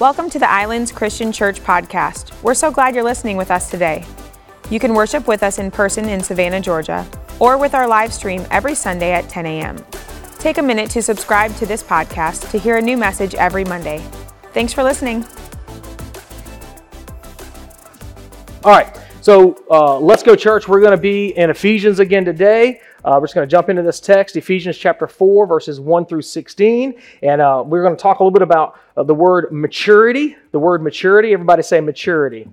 Welcome to the Islands Christian Church podcast. We're so glad you're listening with us today. You can worship with us in person in Savannah, Georgia, or with our live stream every Sunday at 10 a.m. Take a minute to subscribe to this podcast to hear a new message every Monday. Thanks for listening. All right, so uh, let's go, church. We're going to be in Ephesians again today. Uh, we're just going to jump into this text, Ephesians chapter 4, verses 1 through 16. And uh, we're going to talk a little bit about uh, the word maturity. The word maturity. Everybody say maturity.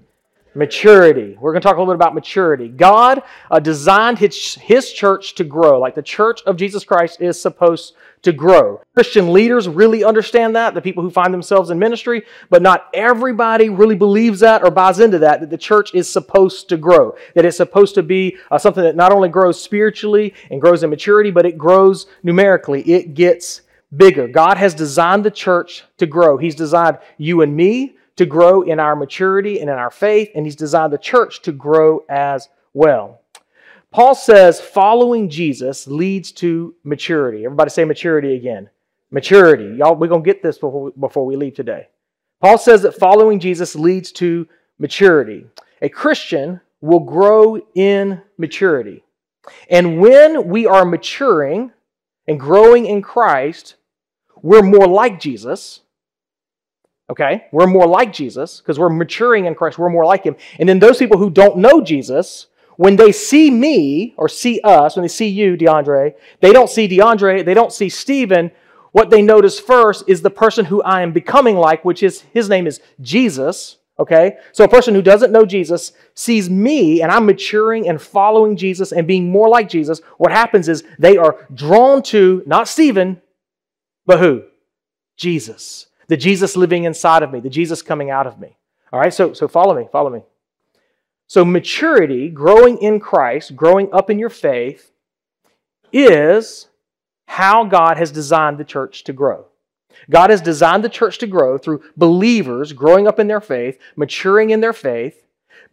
Maturity. We're going to talk a little bit about maturity. God uh, designed his, his church to grow, like the church of Jesus Christ is supposed to grow. Christian leaders really understand that, the people who find themselves in ministry, but not everybody really believes that or buys into that, that the church is supposed to grow, that it's supposed to be uh, something that not only grows spiritually and grows in maturity, but it grows numerically. It gets bigger. God has designed the church to grow. He's designed you and me to grow in our maturity and in our faith, and He's designed the church to grow as well. Paul says following Jesus leads to maturity. Everybody say maturity again. Maturity. Y'all, we're going to get this before we, before we leave today. Paul says that following Jesus leads to maturity. A Christian will grow in maturity. And when we are maturing and growing in Christ, we're more like Jesus. Okay? We're more like Jesus because we're maturing in Christ. We're more like Him. And then those people who don't know Jesus, when they see me or see us, when they see you, DeAndre, they don't see DeAndre, they don't see Stephen. What they notice first is the person who I am becoming like, which is his name is Jesus. Okay? So a person who doesn't know Jesus sees me and I'm maturing and following Jesus and being more like Jesus. What happens is they are drawn to not Stephen, but who? Jesus the Jesus living inside of me, the Jesus coming out of me. All right, so, so follow me, follow me. So, maturity, growing in Christ, growing up in your faith, is how God has designed the church to grow. God has designed the church to grow through believers growing up in their faith, maturing in their faith,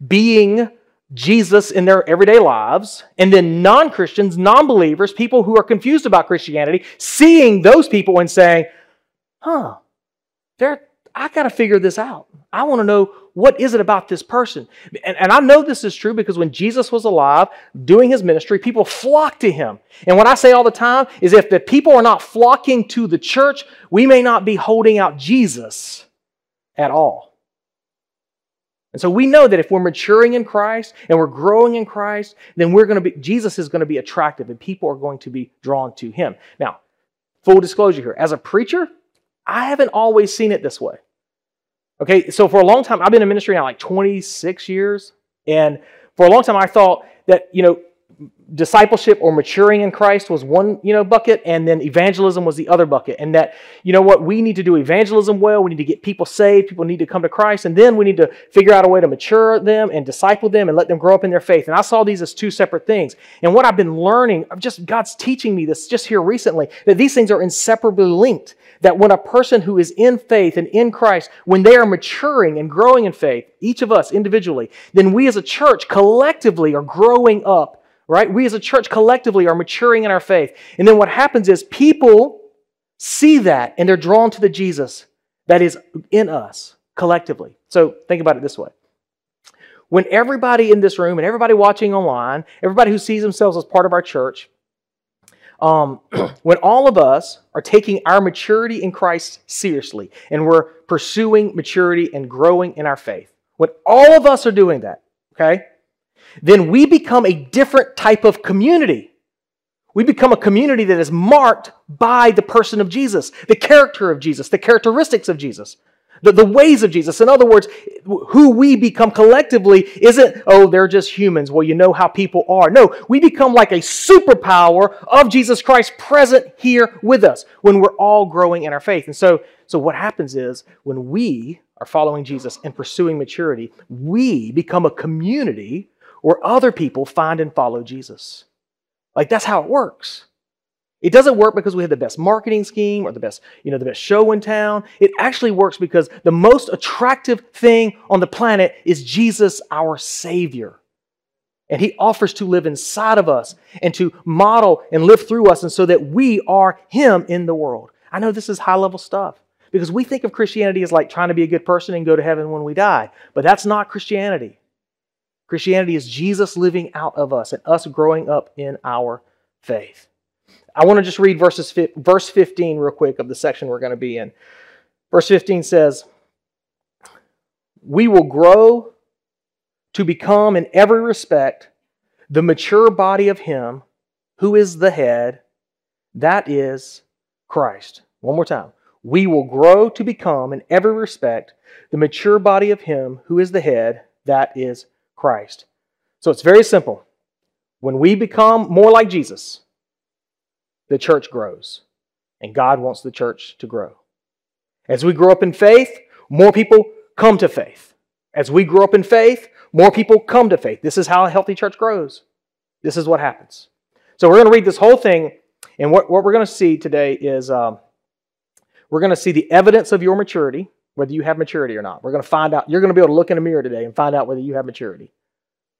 being Jesus in their everyday lives, and then non Christians, non believers, people who are confused about Christianity, seeing those people and saying, huh, there, I got to figure this out. I want to know what is it about this person. And, and, I know this is true because when Jesus was alive, doing his ministry, people flocked to him. And what I say all the time is if the people are not flocking to the church, we may not be holding out Jesus at all. And so we know that if we're maturing in Christ and we're growing in Christ, then we're going to be Jesus is going to be attractive and people are going to be drawn to him. Now, full disclosure here, as a preacher, I haven't always seen it this way. Okay, so for a long time, I've been in ministry now like 26 years. And for a long time, I thought that, you know, discipleship or maturing in Christ was one, you know, bucket, and then evangelism was the other bucket. And that, you know what, we need to do evangelism well. We need to get people saved. People need to come to Christ. And then we need to figure out a way to mature them and disciple them and let them grow up in their faith. And I saw these as two separate things. And what I've been learning, just God's teaching me this just here recently, that these things are inseparably linked that when a person who is in faith and in Christ, when they are maturing and growing in faith, each of us individually, then we as a church collectively are growing up, right? We as a church collectively are maturing in our faith. And then what happens is people see that and they're drawn to the Jesus that is in us collectively. So think about it this way. When everybody in this room and everybody watching online, everybody who sees themselves as part of our church, um, when all of us are taking our maturity in Christ seriously and we're pursuing maturity and growing in our faith, when all of us are doing that, okay, then we become a different type of community. We become a community that is marked by the person of Jesus, the character of Jesus, the characteristics of Jesus the, the ways of Jesus. In other words, who we become collectively isn't, oh, they're just humans. Well, you know how people are. No, we become like a superpower of Jesus Christ present here with us when we're all growing in our faith. And so, so what happens is when we are following Jesus and pursuing maturity, we become a community where other people find and follow Jesus. Like that's how it works. It doesn't work because we have the best marketing scheme or the best, you know, the best show in town. It actually works because the most attractive thing on the planet is Jesus, our Savior. And He offers to live inside of us and to model and live through us, and so that we are Him in the world. I know this is high level stuff, Because we think of Christianity as like trying to be a good person and go to heaven when we die. But that's not Christianity. Christianity is Jesus living out of us and us growing up in our faith. I want to just read verses, verse 15 real quick of the section we're going to be in. Verse 15 says, We will grow to become in every respect the mature body of Him who is the head, that is Christ. One more time. We will grow to become in every respect the mature body of Him who is the head, that is Christ. So it's very simple. When we become more like Jesus, the church grows. And God wants the church to grow. As we grow up in faith, more people come to faith. As we grow up in faith, more people come to faith. This is how a healthy church grows. This is what happens. So we're going to read this whole thing, and what, what we're going to see today is um, we're going to see the evidence of your maturity, whether you have maturity or not. We're going to find out, you're going to be able to look in a mirror today and find out whether you have maturity.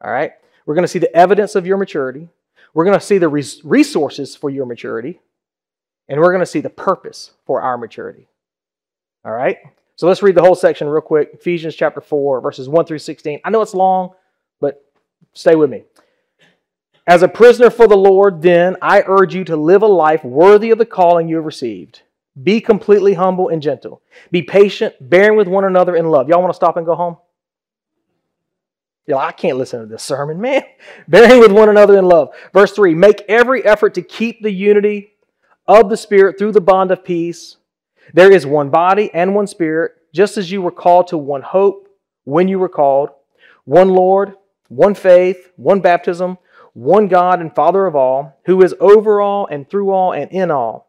All right? We're going to see the evidence of your maturity. We're going to see the resources for your maturity. And we're going to see the purpose for our maturity. All right? So let's read the whole section real quick. Ephesians chapter 4, verses 1 through 16. I know it's long, but stay with me. As a prisoner for the Lord, then, I urge you to live a life worthy of the calling you have received. Be completely humble and gentle. Be patient, bearing with one another in love. Y'all want to stop and go home? Like, I can't listen to this sermon, man. Bearing with one another in love. Verse 3 Make every effort to keep the unity of the Spirit through the bond of peace. There is one body and one Spirit, just as you were called to one hope when you were called, one Lord, one faith, one baptism, one God and Father of all, who is over all and through all and in all.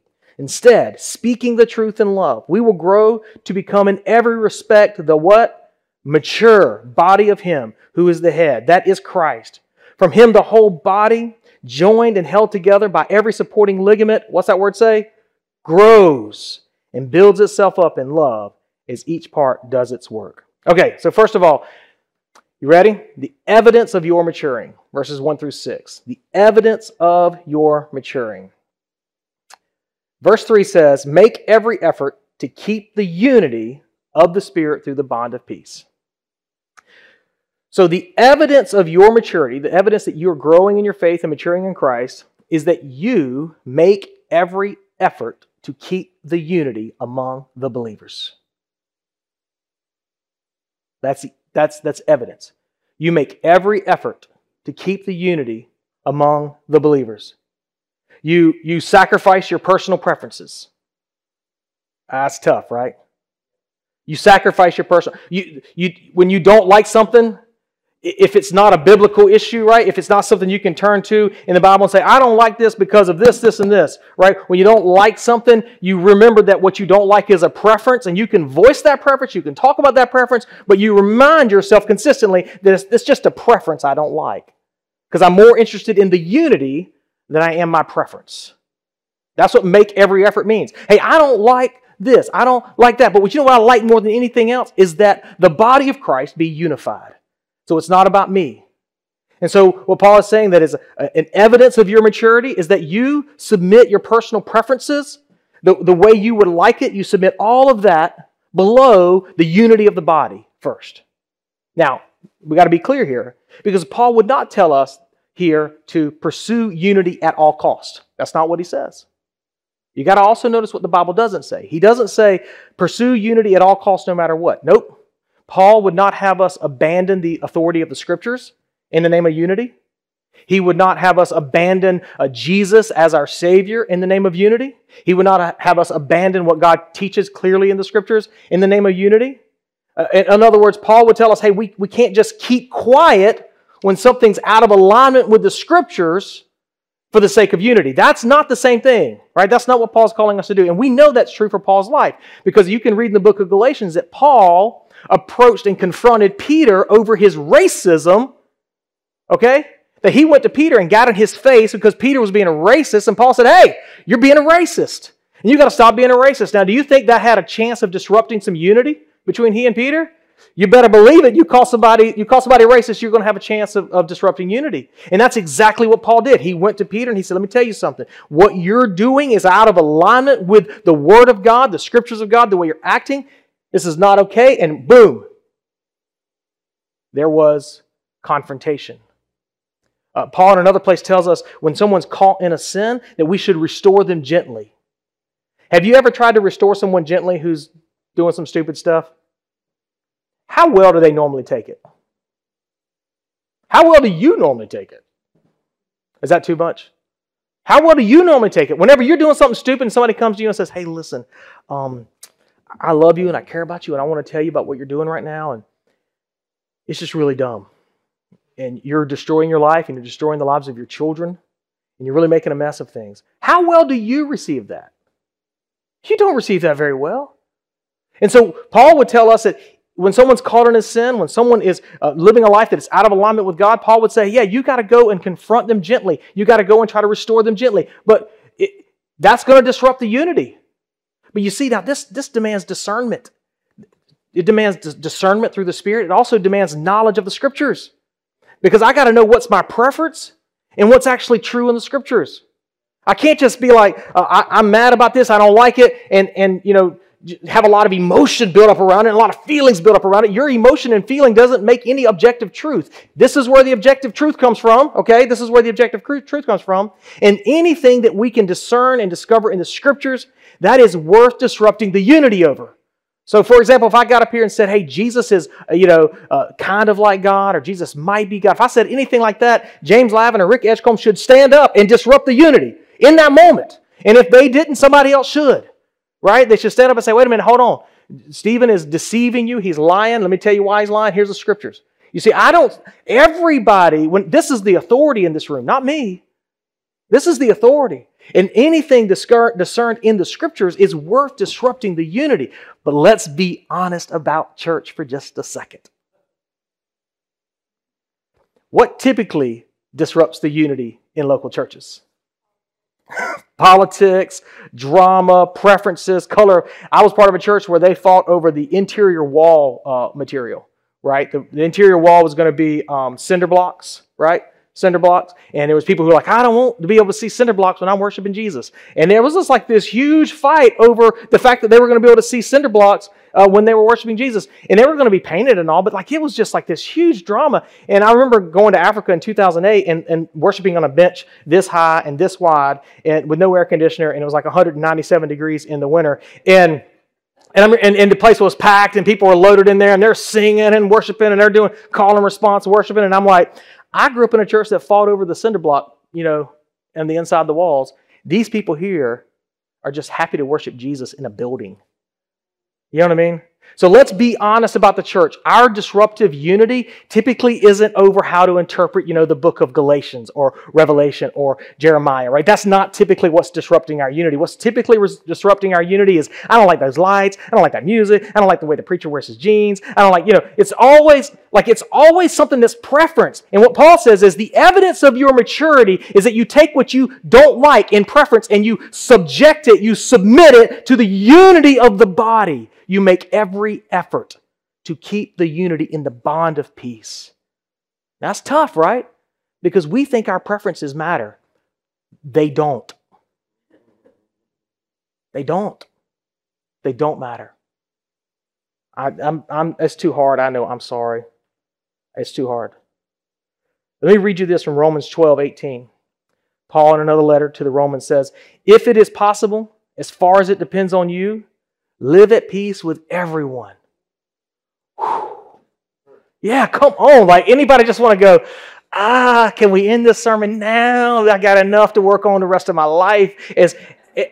Instead, speaking the truth in love, we will grow to become in every respect the what? Mature body of Him who is the head. That is Christ from him, the whole body, joined and held together by every supporting ligament, what's that word say? Grows and builds itself up in love as each part does its work. Okay, so first of all, you ready? The evidence of your maturing, verses 1 through 6. The evidence of your maturing. Verse 3 says, Make every effort to keep the unity of the Spirit through the bond of peace. So, the evidence of your maturity, the evidence that you're growing in your faith and maturing in Christ, is that you make every effort to keep the unity among the believers. That's, that's, that's evidence. You make every effort to keep the unity among the believers. You, you sacrifice your personal preferences. Ah, that's tough, right? You sacrifice your personal. You, you, when you don't like something, if it's not a biblical issue, right? If it's not something you can turn to in the Bible and say, I don't like this because of this, this, and this, right? When you don't like something, you remember that what you don't like is a preference, and you can voice that preference, you can talk about that preference, but you remind yourself consistently that it's, it's just a preference I don't like. Because I'm more interested in the unity than I am my preference. That's what make every effort means. Hey, I don't like this, I don't like that, but what you know what I like more than anything else is that the body of Christ be unified. So it's not about me. And so, what Paul is saying that is an evidence of your maturity is that you submit your personal preferences, the, the way you would like it, you submit all of that below the unity of the body first. Now, we got to be clear here because Paul would not tell us here to pursue unity at all cost. That's not what he says. You got to also notice what the Bible doesn't say. He doesn't say pursue unity at all costs no matter what. Nope. Paul would not have us abandon the authority of the scriptures in the name of unity. He would not have us abandon Jesus as our Savior in the name of unity. He would not have us abandon what God teaches clearly in the scriptures in the name of unity. Uh, in other words, Paul would tell us hey, we, we can't just keep quiet when something's out of alignment with the scriptures for the sake of unity. That's not the same thing, right? That's not what Paul's calling us to do. And we know that's true for Paul's life because you can read in the book of Galatians that Paul approached and confronted Peter over his racism, okay? That he went to Peter and got in his face because Peter was being a racist, and Paul said, Hey, you're being a racist. And you got to stop being a racist. Now, do you think that had a chance of disrupting some unity between he and Peter? You better believe it. You call somebody, you call somebody racist, you're going to have a chance of, of disrupting unity. And that's exactly what Paul did. He went to Peter and he said, Let me tell you something. What you're doing is out of alignment with the Word of God, the Scriptures of God, the way you're acting. This is not okay. And boom, there was confrontation. Uh, Paul in another place tells us when someone's caught in a sin that we should restore them gently. Have you ever tried to restore someone gently who's doing some stupid stuff? How well do they normally take it? How well do you normally take it? Is that too much? How well do you normally take it? Whenever you're doing something stupid and somebody comes to you and says, Hey, listen, um, I love you and I care about you and I want to tell you about what you're doing right now, and it's just really dumb. And you're destroying your life and you're destroying the lives of your children, and you're really making a mess of things. How well do you receive that? You don't receive that very well. And so Paul would tell us that when someone's caught in a sin, when someone is uh, living a life that is out of alignment with God, Paul would say, Yeah, you got to go and confront them gently. You got to go and try to restore them gently. But it, that's going to disrupt the unity. But you see, now this, this demands discernment. It demands discernment through the Spirit. It also demands knowledge of the Scriptures. Because I got to know what's my preference and what's actually true in the Scriptures. I can't just be like, uh, I, I'm mad about this, I don't like it, and, and you know, have a lot of emotion built up around it, a lot of feelings built up around it. Your emotion and feeling doesn't make any objective truth. This is where the objective truth comes from, okay? This is where the objective truth comes from. And anything that we can discern and discover in the scriptures, that is worth disrupting the unity over. So, for example, if I got up here and said, hey, Jesus is, uh, you know, uh, kind of like God, or Jesus might be God, if I said anything like that, James Lavin or Rick Edgecombe should stand up and disrupt the unity in that moment. And if they didn't, somebody else should right? They should stand up and say, wait a minute, hold on. Stephen is deceiving you. He's lying. Let me tell you why he's lying. Here's the scriptures. You see, I don't, everybody, when this is the authority in this room, not me. This is the authority. And anything discerned in the scriptures is worth disrupting the unity. But let's be honest about church for just a second. What typically disrupts the unity in local churches? Politics, drama, preferences, color. I was part of a church where they fought over the interior wall uh, material, right? The, the, interior wall was going to be um, cinder blocks, right? Cinder blocks. And there was people who were like, I don't want to be able to see cinder blocks when I'm worshiping Jesus. And there was just like this huge fight over the fact that they were going to be able to see cinder blocks uh, when they were worshiping Jesus. And they were going to be painted and all, but like it was just like this huge drama. And I remember going to Africa in 2008 and, and worshiping on a bench this high and this wide and with no air conditioner. And it was like 197 degrees in the winter. And and, and, and, the place was packed and people were loaded in there and they're singing and worshiping and they're doing call and response worshiping. And I'm like, I grew up in a church that fought over the cinder block, you know, and the inside the walls. These people here are just happy to worship Jesus in a building. You know what I mean? So let's be honest about the church. Our disruptive unity typically isn't over how to interpret, you know, the book of Galatians or Revelation or Jeremiah, right? That's not typically what's disrupting our unity. What's typically res- disrupting our unity is I don't like those lights, I don't like that music, I don't like the way the preacher wears his jeans, I don't like, you know, it's always like it's always something that's preference. And what Paul says is the evidence of your maturity is that you take what you don't like in preference and you subject it, you submit it to the unity of the body you make every effort to keep the unity in the bond of peace. That's tough, right? Because we think our preferences matter. They don't. They don't. They don't matter. I, am I'm, it's too hard. I know. I'm sorry. It's too hard. Let me read you this from Romans 12, 18. Paul, in another letter to the Romans, says, If it is possible, as far as it depends on you, Live at peace with everyone. Whew. Yeah, come on. Like anybody just want to go, ah, can we end this sermon now? I got enough to work on the rest of my life. As,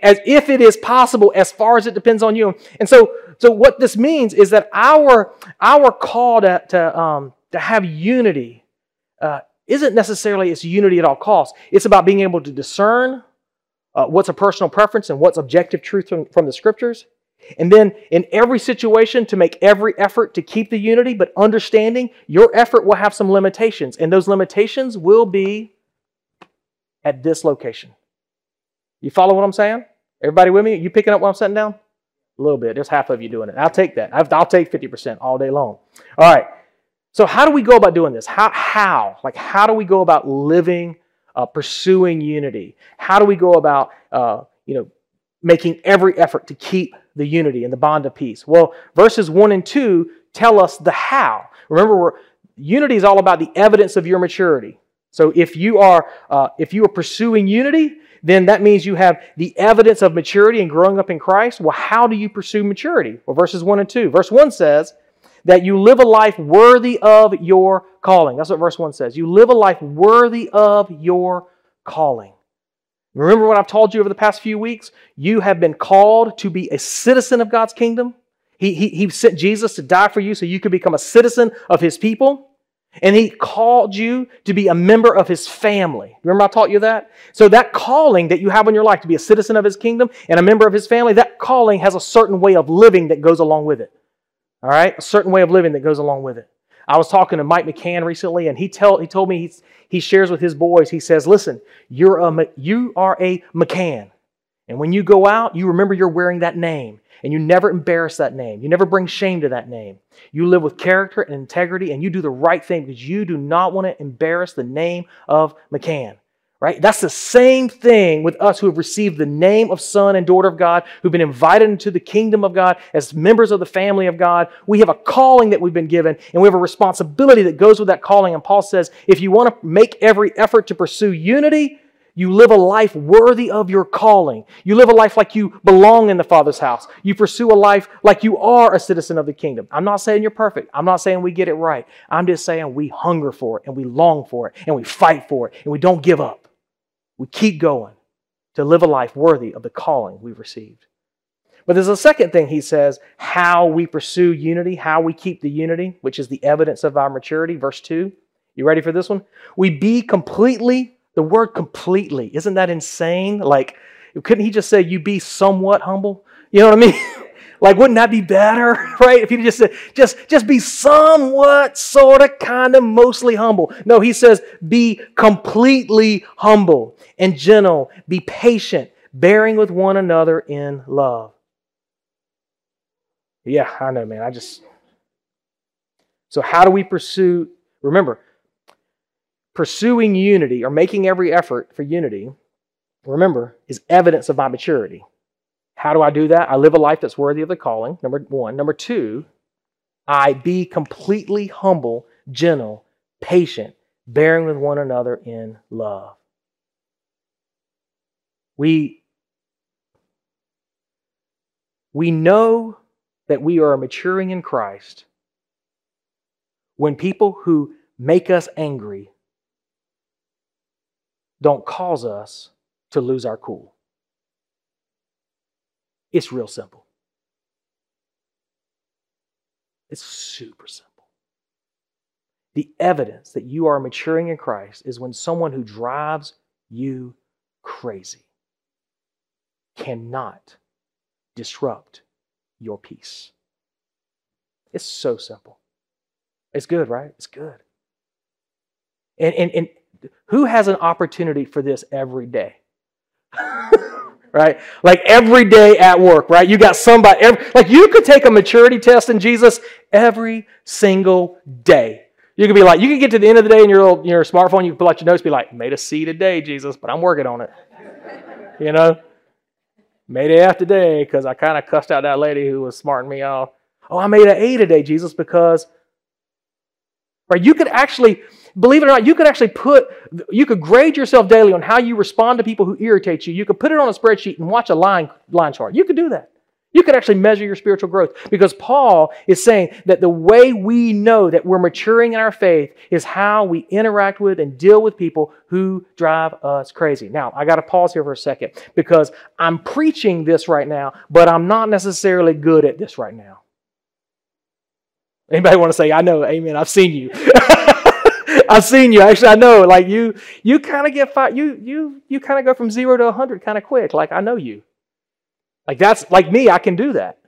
as if it is possible, as far as it depends on you. And so, so what this means is that our, our call to, to, um, to have unity uh, isn't necessarily it's unity at all costs. It's about being able to discern uh, what's a personal preference and what's objective truth from, from the scriptures. And then in every situation, to make every effort to keep the unity, but understanding your effort will have some limitations. And those limitations will be at this location. You follow what I'm saying? Everybody with me? You picking up what I'm setting down? A little bit. There's half of you doing it. I'll take that. I'll take 50% all day long. All right. So, how do we go about doing this? How? how? Like, how do we go about living, uh, pursuing unity? How do we go about, uh, you know, making every effort to keep the unity and the bond of peace? Well, verses 1 and 2 tell us the how. Remember, unity is all about the evidence of your maturity. So if you are uh, if you are pursuing unity, then that means you have the evidence of maturity and growing up in Christ. Well, how do you pursue maturity? Well, verses 1 and 2. Verse 1 says that you live a life worthy of your calling. That's what verse 1 says. You live a life worthy of your calling. Remember what I've told you over the past few weeks? You have been called to be a citizen of God's kingdom. He, he, he sent Jesus to die for you so you could become a citizen of His people. And He called you to be a member of His family. Remember I taught you that? So that calling that you have in your life to be a citizen of His kingdom and a member of His family, that calling has a certain way of living that goes along with it. All right? A certain way of living that goes along with it. I was talking to Mike McCann recently, and he, tell, he told me he shares with his boys, he says, Listen, you're a, you are a McCann. And when you go out, you remember you're wearing that name, and you never embarrass that name. You never bring shame to that name. You live with character and integrity, and you do the right thing because you do not want to embarrass the name of McCann. Right? That's the same thing with us who have received the name of son and daughter of God, who've been invited into the kingdom of God as members of the family of God. We have a calling that we've been given, and we have a responsibility that goes with that calling. And Paul says, if you want to make every effort to pursue unity, you live a life worthy of your calling. You live a life like you belong in the Father's house. You pursue a life like you are a citizen of the kingdom. I'm not saying you're perfect. I'm not saying we get it right. I'm just saying we hunger for it and we long for it and we fight for it and we don't give up. We keep going to live a life worthy of the calling we've received. But there's a second thing he says how we pursue unity, how we keep the unity, which is the evidence of our maturity. Verse 2. You ready for this one? We be completely, the word completely, isn't that insane? Like, couldn't he just say, you be somewhat humble? You know what I mean? Like, wouldn't that be better, right? If he just said, just, just be somewhat, sort of, kind of, mostly humble. No, he says, be completely humble and gentle, be patient, bearing with one another in love. Yeah, I know, man. I just. So, how do we pursue? Remember, pursuing unity or making every effort for unity, remember, is evidence of my maturity. How do I do that? I live a life that's worthy of the calling, number one. Number two, I be completely humble, gentle, patient, bearing with one another in love. We, we know that we are maturing in Christ when people who make us angry don't cause us to lose our cool. It's real simple. It's super simple. The evidence that you are maturing in Christ is when someone who drives you crazy cannot disrupt your peace. It's so simple. It's good, right? It's good. And, and, and who has an opportunity for this every day? right? Like every day at work, right? You got somebody, every, like you could take a maturity test in Jesus every single day. You could be like, you could get to the end of the day in your little, your smartphone, you could pull out your notes, be like, made a C today, Jesus, but I'm working on it. you know? Made it after day because I kind of cussed out that lady who was smarting me off. Oh, I made an A today, Jesus, because right, you could actually believe it or not, you could actually put, you could grade yourself daily on how you respond to people who irritate you. You could put it on a spreadsheet and watch a line, line chart. You could do that. You could actually measure your spiritual growth because Paul is saying that the way we know that we're maturing in our faith is how we interact with and deal with people who drive us crazy. Now, I got to pause here for a second because I'm preaching this right now, but I'm not necessarily good at this right now. Anybody want to say, I know, amen, I've seen you. I've seen you. Actually, I know. Like you, you kind of get fired. You, you, you kind of go from zero to hundred kind of quick. Like I know you. Like that's like me, I can do that.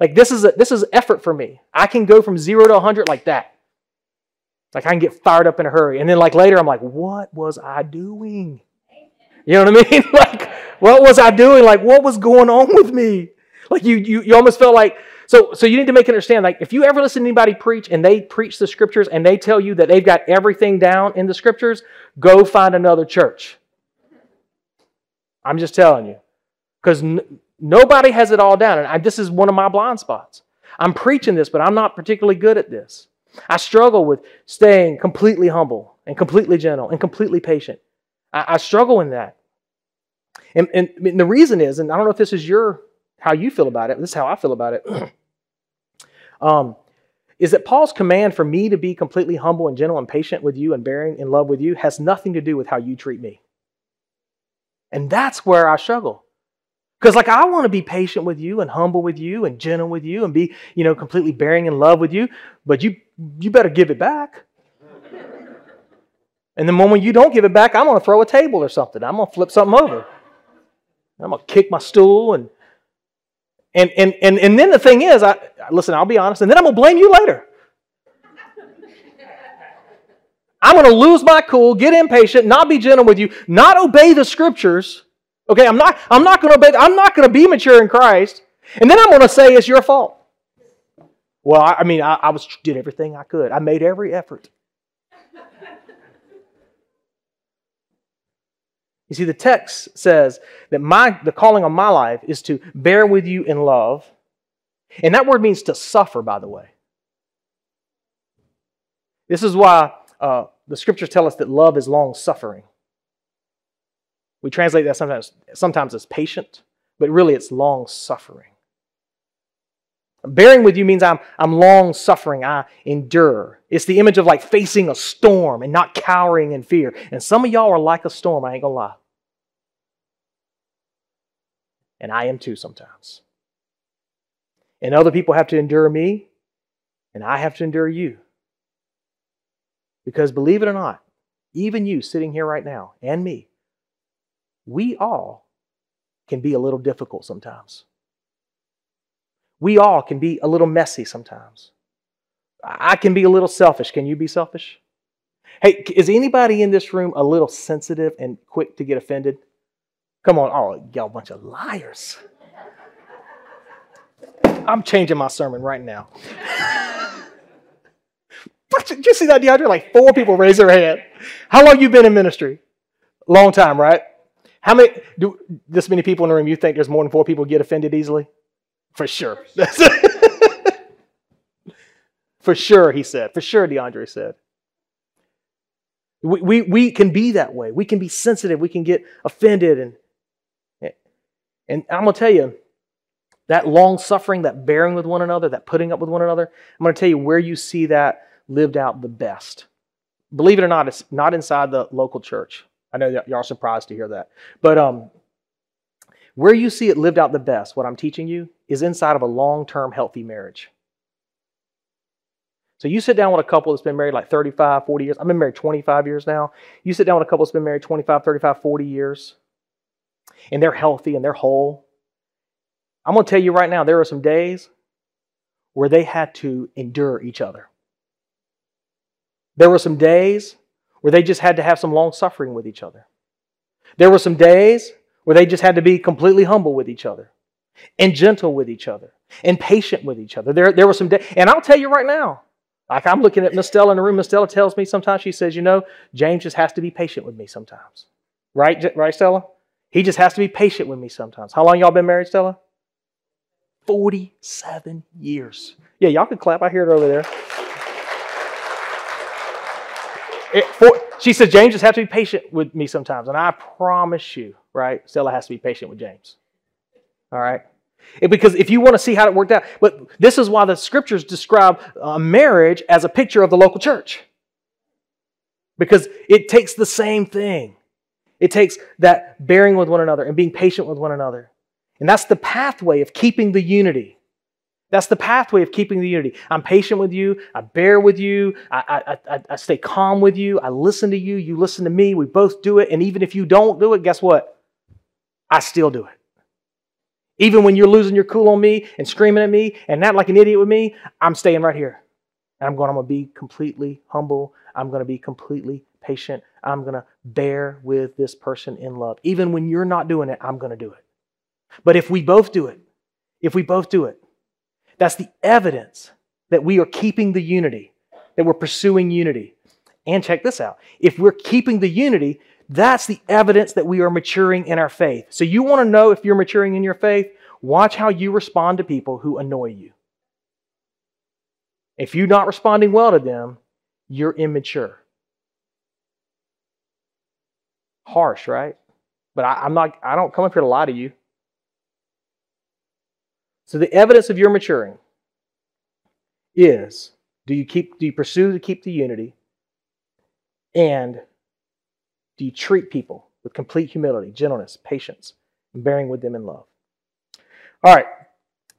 Like this is a, this is effort for me. I can go from 0 to 100 like that. Like I can get fired up in a hurry. And then like later I'm like, "What was I doing?" You know what I mean? like what was I doing? Like what was going on with me? Like you you you almost felt like so so you need to make it understand like if you ever listen to anybody preach and they preach the scriptures and they tell you that they've got everything down in the scriptures, go find another church. I'm just telling you. Cuz Nobody has it all down. And I, this is one of my blind spots. I'm preaching this, but I'm not particularly good at this. I struggle with staying completely humble and completely gentle and completely patient. I, I struggle in that. And, and, and, the reason is, and I don't know if this is your how you feel about it, this is how I feel about it. um, is that Paul's command for me to be completely humble and gentle and patient with you and bearing in love with you has nothing to do with how you treat me. And that's where I struggle. Because, like, I want to be patient with you and humble with you and gentle with you and be, you know, completely bearing in love with you, but you, you better give it back. and the moment you don't give it back, I'm going to throw a table or something. I'm going to flip something over. I'm going to kick my stool and and, and, and, and then the thing is, I, listen, I'll be honest, and then I'm going to blame you later. I'm going to lose my cool, get impatient, not be gentle with you, not obey the scriptures, Okay, I'm not, I'm not going to obey, I'm not going to be mature in Christ. And then I'm going to say it's your fault. Well, I, I mean, I, I was did everything I could. I made every effort. You see, the text says that my the calling on my life is to bear with you in love. And that word means to suffer, by the way. This is why uh, the scriptures tell us that love is long suffering. We translate that sometimes, sometimes as patient, but really it's long suffering. Bearing with you means I'm, I'm long suffering. I endure. It's the image of like facing a storm and not cowering in fear. And some of y'all are like a storm, I ain't gonna lie. And I am too sometimes. And other people have to endure me, and I have to endure you. Because believe it or not, even you sitting here right now, and me, we all can be a little difficult sometimes. We all can be a little messy sometimes. I can be a little selfish. Can you be selfish? Hey, is anybody in this room a little sensitive and quick to get offended? Come on, oh, y'all bunch of liars. I'm changing my sermon right now. Did you see that, DeAndre? Like four people raise their hand. How long you been in ministry? Long time, right? How many, do this many people in the room, you think there's more than four people get offended easily? For sure. For sure, he said. For sure, DeAndre said. We, we, we can be that way. We can be sensitive. We can get offended. And, and I'm going to tell you, that long suffering, that bearing with one another, that putting up with one another, I'm going to tell you where you see that lived out the best. Believe it or not, it's not inside the local church. I know y'all are surprised to hear that. But um, where you see it lived out the best, what I'm teaching you, is inside of a long term healthy marriage. So you sit down with a couple that's been married like 35, 40 years. I've been married 25 years now. You sit down with a couple that's been married 25, 35, 40 years, and they're healthy and they're whole. I'm going to tell you right now, there are some days where they had to endure each other. There were some days where they just had to have some long suffering with each other. There were some days where they just had to be completely humble with each other and gentle with each other and patient with each other. There, there were some days, and I'll tell you right now, like I'm looking at Miss Stella in the room, Miss Stella tells me sometimes, she says, you know, James just has to be patient with me sometimes. Right, right, Stella? He just has to be patient with me sometimes. How long y'all been married, Stella? 47 years. Yeah, y'all can clap. I hear it over there. It, for, she said, James just has to be patient with me sometimes. And I promise you, right, Stella has to be patient with James. All right? It- because if you want to see how it worked out, but this is why the scriptures describe uh, marriage as a picture of the local church. Because it takes the same thing. It takes that bearing with one another and being patient with one another. And that's the pathway of keeping the unity. That's the pathway of keeping the unity. I'm patient with you. I bear with you. I, I, I, I stay calm with you. I listen to you. You listen to me. We both do it. And even if you don't do it, guess what? I still do it. Even when you're losing your cool on me and screaming at me and not like an idiot with me, I'm staying right here. And I'm going, I'm going to be completely humble. I'm going to be completely patient. I'm going to bear with this person in love. Even when you're not doing it, I'm going to do it. But if we both do it, if we both do it, that's the evidence that we are keeping the unity, that we're pursuing unity. And check this out if we're keeping the unity, that's the evidence that we are maturing in our faith. So, you want to know if you're maturing in your faith? Watch how you respond to people who annoy you. If you're not responding well to them, you're immature. Harsh, right? But I, am not, I don't come up here to lie to you. So the evidence of your maturing is do you keep do you pursue to keep the unity? And do you treat people with complete humility, gentleness, patience, and bearing with them in love? All right.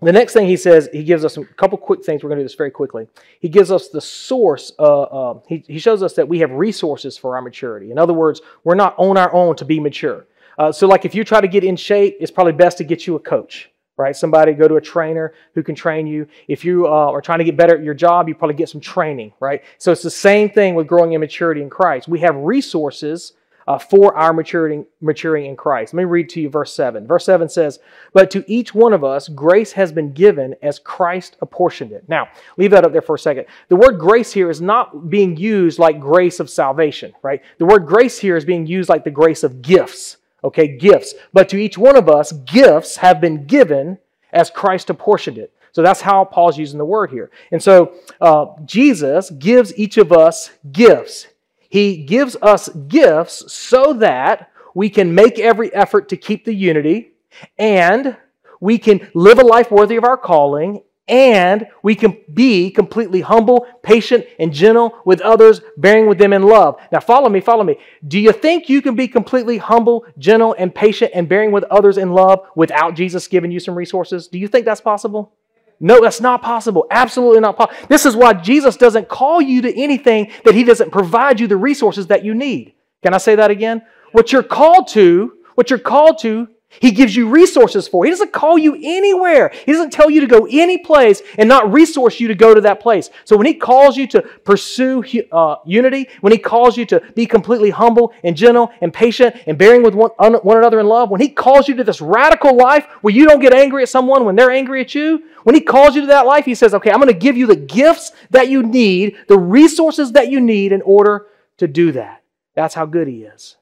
The next thing he says, he gives us a couple quick things. We're going to do this very quickly. He gives us the source. Uh, uh, he, he shows us that we have resources for our maturity. In other words, we're not on our own to be mature. Uh, so, like if you try to get in shape, it's probably best to get you a coach right? Somebody go to a trainer who can train you. If you uh, are trying to get better at your job, you probably get some training, right? So it's the same thing with growing in maturity in Christ. We have resources uh, for our maturing, maturing in Christ. Let me read to you verse 7. Verse 7 says, But to each one of us, grace has been given as Christ apportioned it. Now, leave that up there for a second. The word grace here is not being used like grace of salvation, right? The word grace here is being used like the grace of gifts Okay, gifts. But to each one of us, gifts have been given as Christ apportioned it. So that's how Paul's using the word here. And so uh, Jesus gives each of us gifts. He gives us gifts so that we can make every effort to keep the unity and we can live a life worthy of our calling and we can be completely humble, patient, and gentle with others, bearing with them in love. Now, follow me, follow me. Do you think you can be completely humble, gentle, and patient and bearing with others in love without Jesus giving you some resources? Do you think that's possible? No, that's not possible. Absolutely not possible. This is why Jesus doesn't call you to anything that He doesn't provide you the resources that you need. Can I say that again? What you're called to, what you're called to he gives you resources for. He doesn't call you anywhere. He doesn't tell you to go any place and not resource you to go to that place. So when he calls you to pursue uh, unity, when he calls you to be completely humble and gentle and patient and bearing with one, one another in love, when he calls you to this radical life where you don't get angry at someone when they're angry at you, when he calls you to that life, he says, okay, I'm going to give you the gifts that you need, the resources that you need in order to do that. That's how good he is.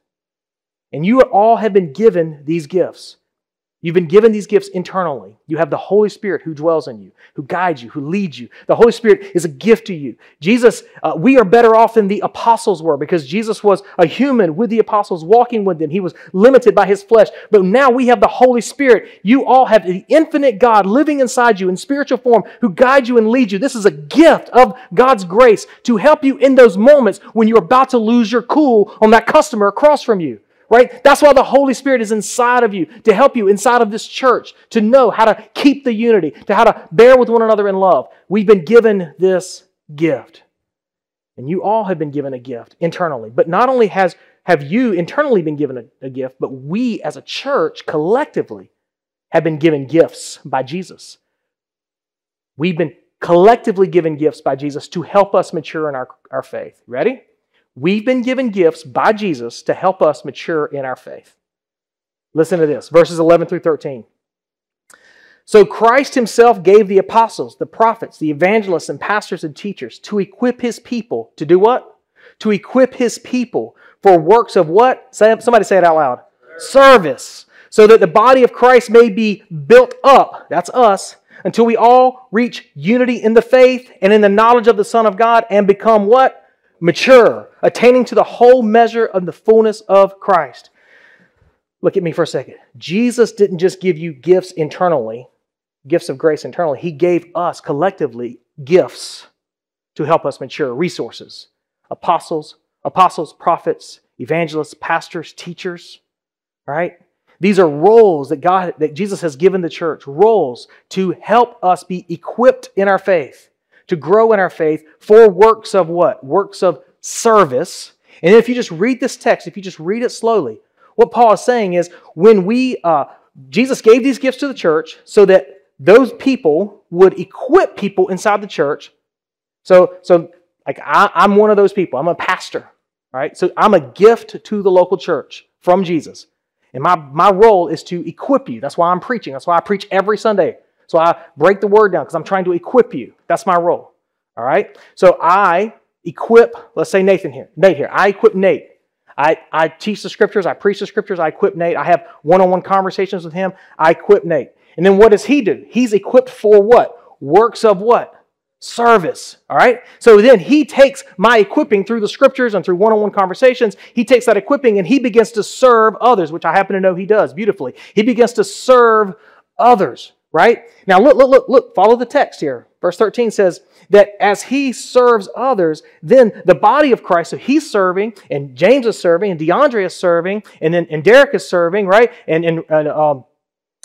And you all have been given these gifts. You've been given these gifts internally. You have the Holy Spirit who dwells in you, who guides you, who leads you. The Holy Spirit is a gift to you. Jesus, uh, we are better off than the apostles were because Jesus was a human with the apostles, walking with them. He was limited by his flesh. But now we have the Holy Spirit. You all have the infinite God living inside you in spiritual form who guides you and leads you. This is a gift of God's grace to help you in those moments when you're about to lose your cool on that customer across from you right? That's why the Holy Spirit is inside of you to help you inside of this church to know how to keep the unity, to how to bear with one another in love. We've been given this gift. And you all have been given a gift internally. But not only has have you internally been given a, a gift, but we as a church collectively have been given gifts by Jesus. We've been collectively given gifts by Jesus to help us mature in our, our faith. Ready? We've been given gifts by Jesus to help us mature in our faith. Listen to this verses 11 through 13. So Christ himself gave the apostles, the prophets, the evangelists, and pastors and teachers to equip his people to do what? To equip his people for works of what? Somebody say it out loud. Service. So that the body of Christ may be built up, that's us, until we all reach unity in the faith and in the knowledge of the Son of God and become what? Mature, attaining to the whole measure of the fullness of Christ. Look at me for a second. Jesus didn't just give you gifts internally, gifts of grace internally, He gave us collectively gifts to help us mature, resources, apostles, apostles, prophets, evangelists, pastors, teachers, right? These are roles that God that Jesus has given the church, roles to help us be equipped in our faith, to grow in our faith for works of what? Works of service. And if you just read this text, if you just read it slowly, what Paul is saying is when we uh, Jesus gave these gifts to the church so that those people would equip people inside the church. So, so like I, I'm one of those people. I'm a pastor, right? So I'm a gift to the local church from Jesus. And my, my role is to equip you. That's why I'm preaching. That's why I preach every Sunday. So I break the word down because I'm trying to equip you. That's my role. All right? So I equip, let's say Nathan here, Nate here. I equip Nate. I, I teach the scriptures, I preach the scriptures, I equip Nate. I have one on one conversations with him. I equip Nate. And then what does he do? He's equipped for what? Works of what? service. All right? So then he takes my equipping through the scriptures and through one on one conversations. He takes that equipping and he begins to serve others, which I happen to know he does beautifully. He begins to serve others, right? Now look, look, look, look, follow the text here. Verse 13 says that as he serves others, then the body of Christ, so he's serving, and James is serving, and DeAndre is serving, and then and Derek is serving, right? And, and, and um,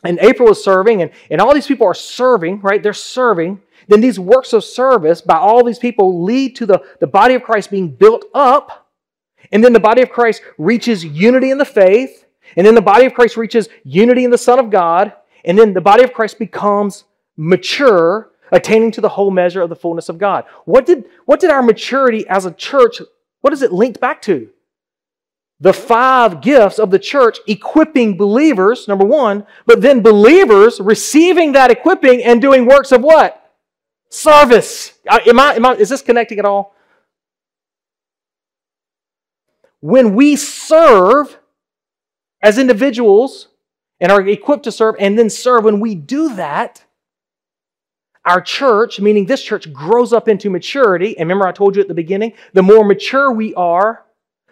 and April is serving, and, and all these people are serving, right? They're serving then these works of service by all these people lead to the, the body of Christ being built up. And then the body of Christ reaches unity in the faith. And then the body of Christ reaches unity in the Son of God. And then the body of Christ becomes mature, attaining to the whole measure of the fullness of God. What did, what did our maturity as a church, what is it linked back to? The five gifts of the church equipping believers, number one, but then believers receiving that equipping and doing works of what? Service. Am I, am I, is this connecting at all? When we serve as individuals and are equipped to serve and then serve, when we do that, our church, meaning this church, grows up into maturity. And remember, I told you at the beginning, the more mature we are,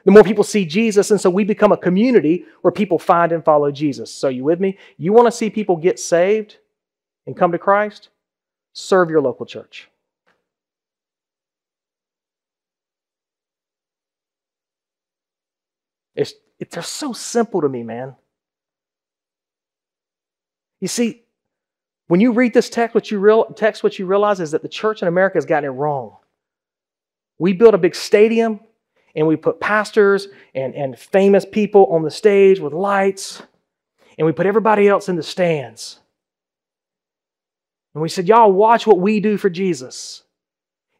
the more people see Jesus. And so we become a community where people find and follow Jesus. So, you with me? You want to see people get saved and come to Christ? serve your local church. It's, it, they're so simple to me, man. You see, when you read this text, what you real, text, what you realize is that the church in America has gotten it wrong. We built a big stadium and we put pastors and, and famous people on the stage with lights, and we put everybody else in the stands. And we said, Y'all watch what we do for Jesus.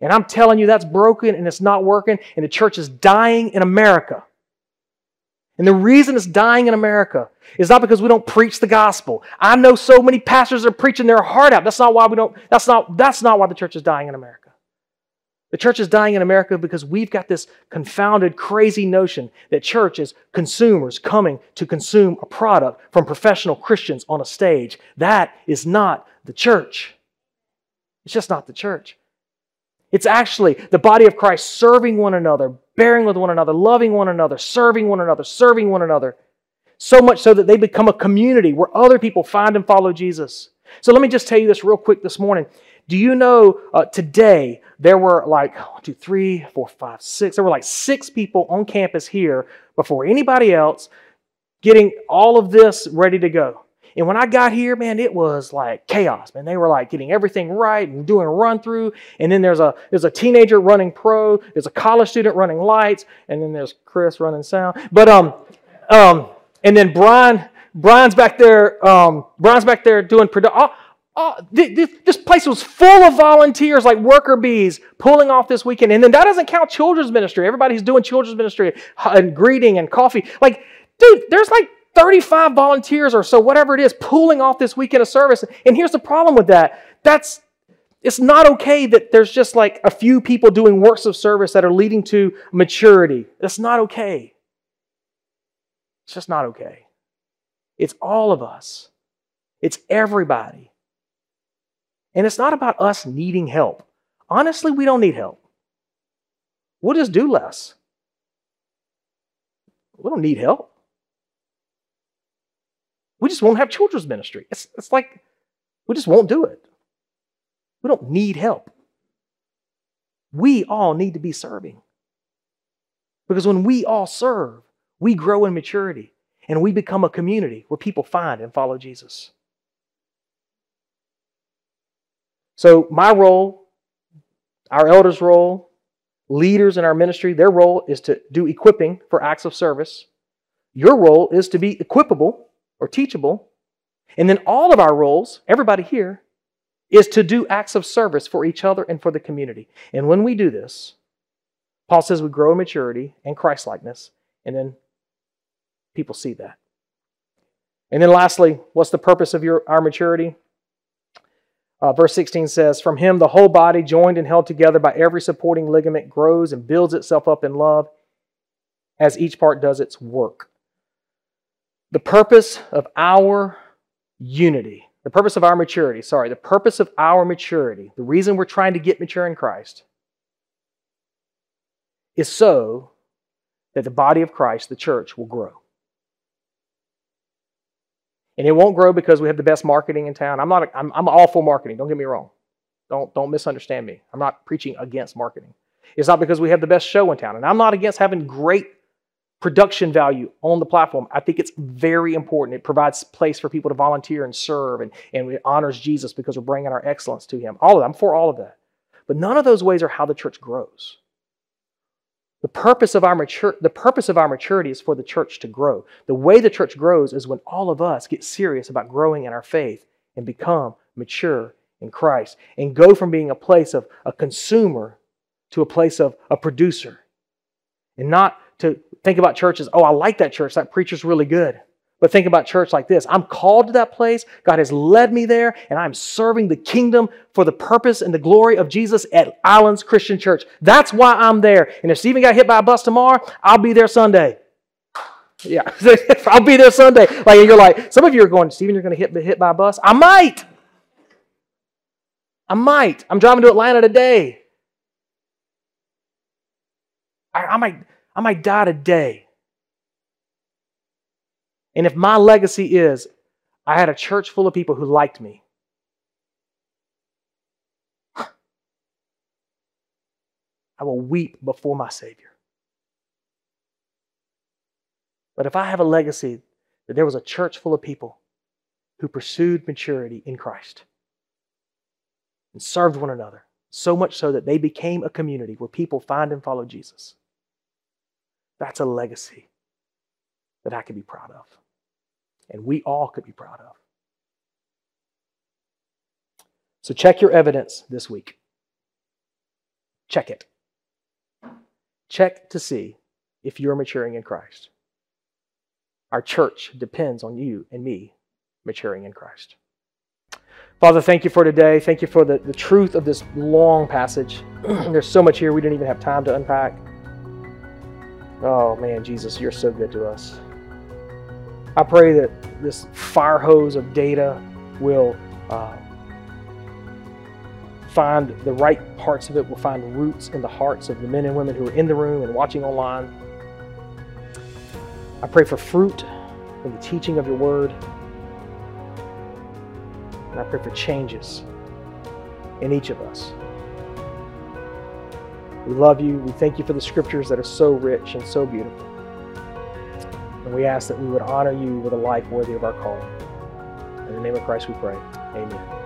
And I'm telling you, that's broken and it's not working, and the church is dying in America. And the reason it's dying in America is not because we don't preach the gospel. I know so many pastors are preaching their heart out. That's not why we don't, that's not, that's not why the church is dying in America. The church is dying in America because we've got this confounded, crazy notion that church is consumers coming to consume a product from professional Christians on a stage. That is not the church. It's just not the church. It's actually the body of Christ serving one another, bearing with one another, loving one another, serving one another, serving one another. So much so that they become a community where other people find and follow Jesus. So let me just tell you this real quick this morning. Do you know uh, today there were like one, two, three, four, five, six, there were like six people on campus here before anybody else getting all of this ready to go. And when I got here, man, it was like chaos, man. They were like getting everything right and doing a run through. And then there's a there's a teenager running pro, there's a college student running lights, and then there's Chris running sound. But um um and then Brian Brian's back there um Brian's back there doing production. Oh, oh, this place was full of volunteers like worker bees pulling off this weekend. And then that doesn't count children's ministry. Everybody's doing children's ministry and greeting and coffee. Like, dude, there's like 35 volunteers or so, whatever it is, pulling off this weekend of service. And here's the problem with that. That's it's not okay that there's just like a few people doing works of service that are leading to maturity. That's not okay. It's just not okay. It's all of us. It's everybody. And it's not about us needing help. Honestly, we don't need help. We'll just do less. We don't need help we just won't have children's ministry. It's, it's like, We just won't do it. We don't need help. We all need to be serving. Because when we all serve, we grow in maturity and we become a community where people find and follow Jesus. So, my role, our elders' role, leaders in our ministry, their role is to do equipping for acts of service. Your role is to be equipable or teachable. And then all of our roles, everybody here, is to do acts of service for each other and for the community. And when we do this, Paul says we grow in maturity and Christlikeness, and then people see that. And then lastly, what's the purpose of your, our maturity? Uh, verse 16 says, From him the whole body, joined and held together by every supporting ligament, grows and builds itself up in love as each part does its work. The purpose of our unity, the purpose of our maturity, sorry, the purpose of our maturity, the reason we're trying to get mature in Christ is so that the body of Christ, the church, will grow. And it won't grow because we have the best marketing in town. I'm not. I'm, I'm all for marketing. Don't get me wrong. Don't don't misunderstand me. I'm not preaching against marketing. It's not because we have the best show in town, and I'm not against having great production value on the platform. I think it's very important. It provides place for people to volunteer and serve, and, and it honors Jesus because we're bringing our excellence to Him. All of that. I'm for all of that. But none of those ways are how the church grows. The purpose of our mature, the purpose of our maturity is for the church to grow. The way the church grows is when all of us get serious about growing in our faith and become mature in Christ and go from being a place of a consumer to a place of a producer. And not to think about churches, oh, I like that church. That preacher's really good. But think about church like this I'm called to that place. God has led me there, and I'm serving the kingdom for the purpose and the glory of Jesus at Islands Christian Church. That's why I'm there. And if Stephen got hit by a bus tomorrow, I'll be there Sunday. Yeah, I'll be there Sunday. Like you're like, some of you are going, Stephen, you're going to hit hit by a bus. I might. I might. I'm driving to Atlanta today. I, I might. I might die today. And if my legacy is, I had a church full of people who liked me, I will weep before my Savior. But if I have a legacy that there was a church full of people who pursued maturity in Christ and served one another, so much so that they became a community where people find and follow Jesus, that's a legacy that I could be proud of and we all could be proud of. So check your evidence this week. Check it. Check to see if you're maturing in Christ. Our church depends on you and me maturing in Christ. Father, thank you for today. Thank you for the, the truth of this long passage. There's so much here we didn't even have time to unpack. Oh, man, Jesus, you're so good to us. I pray that this fire hose of data will uh, find the right parts of it, will find roots in the hearts of the men and women who are in the room and watching online. I pray for fruit in the teaching of your word. And I pray for changes in each of us. We love you. We thank you for the scriptures that are so rich and so beautiful. And we ask that we would honor you with a life worthy of our calling. In the name of Christ we pray. Amen.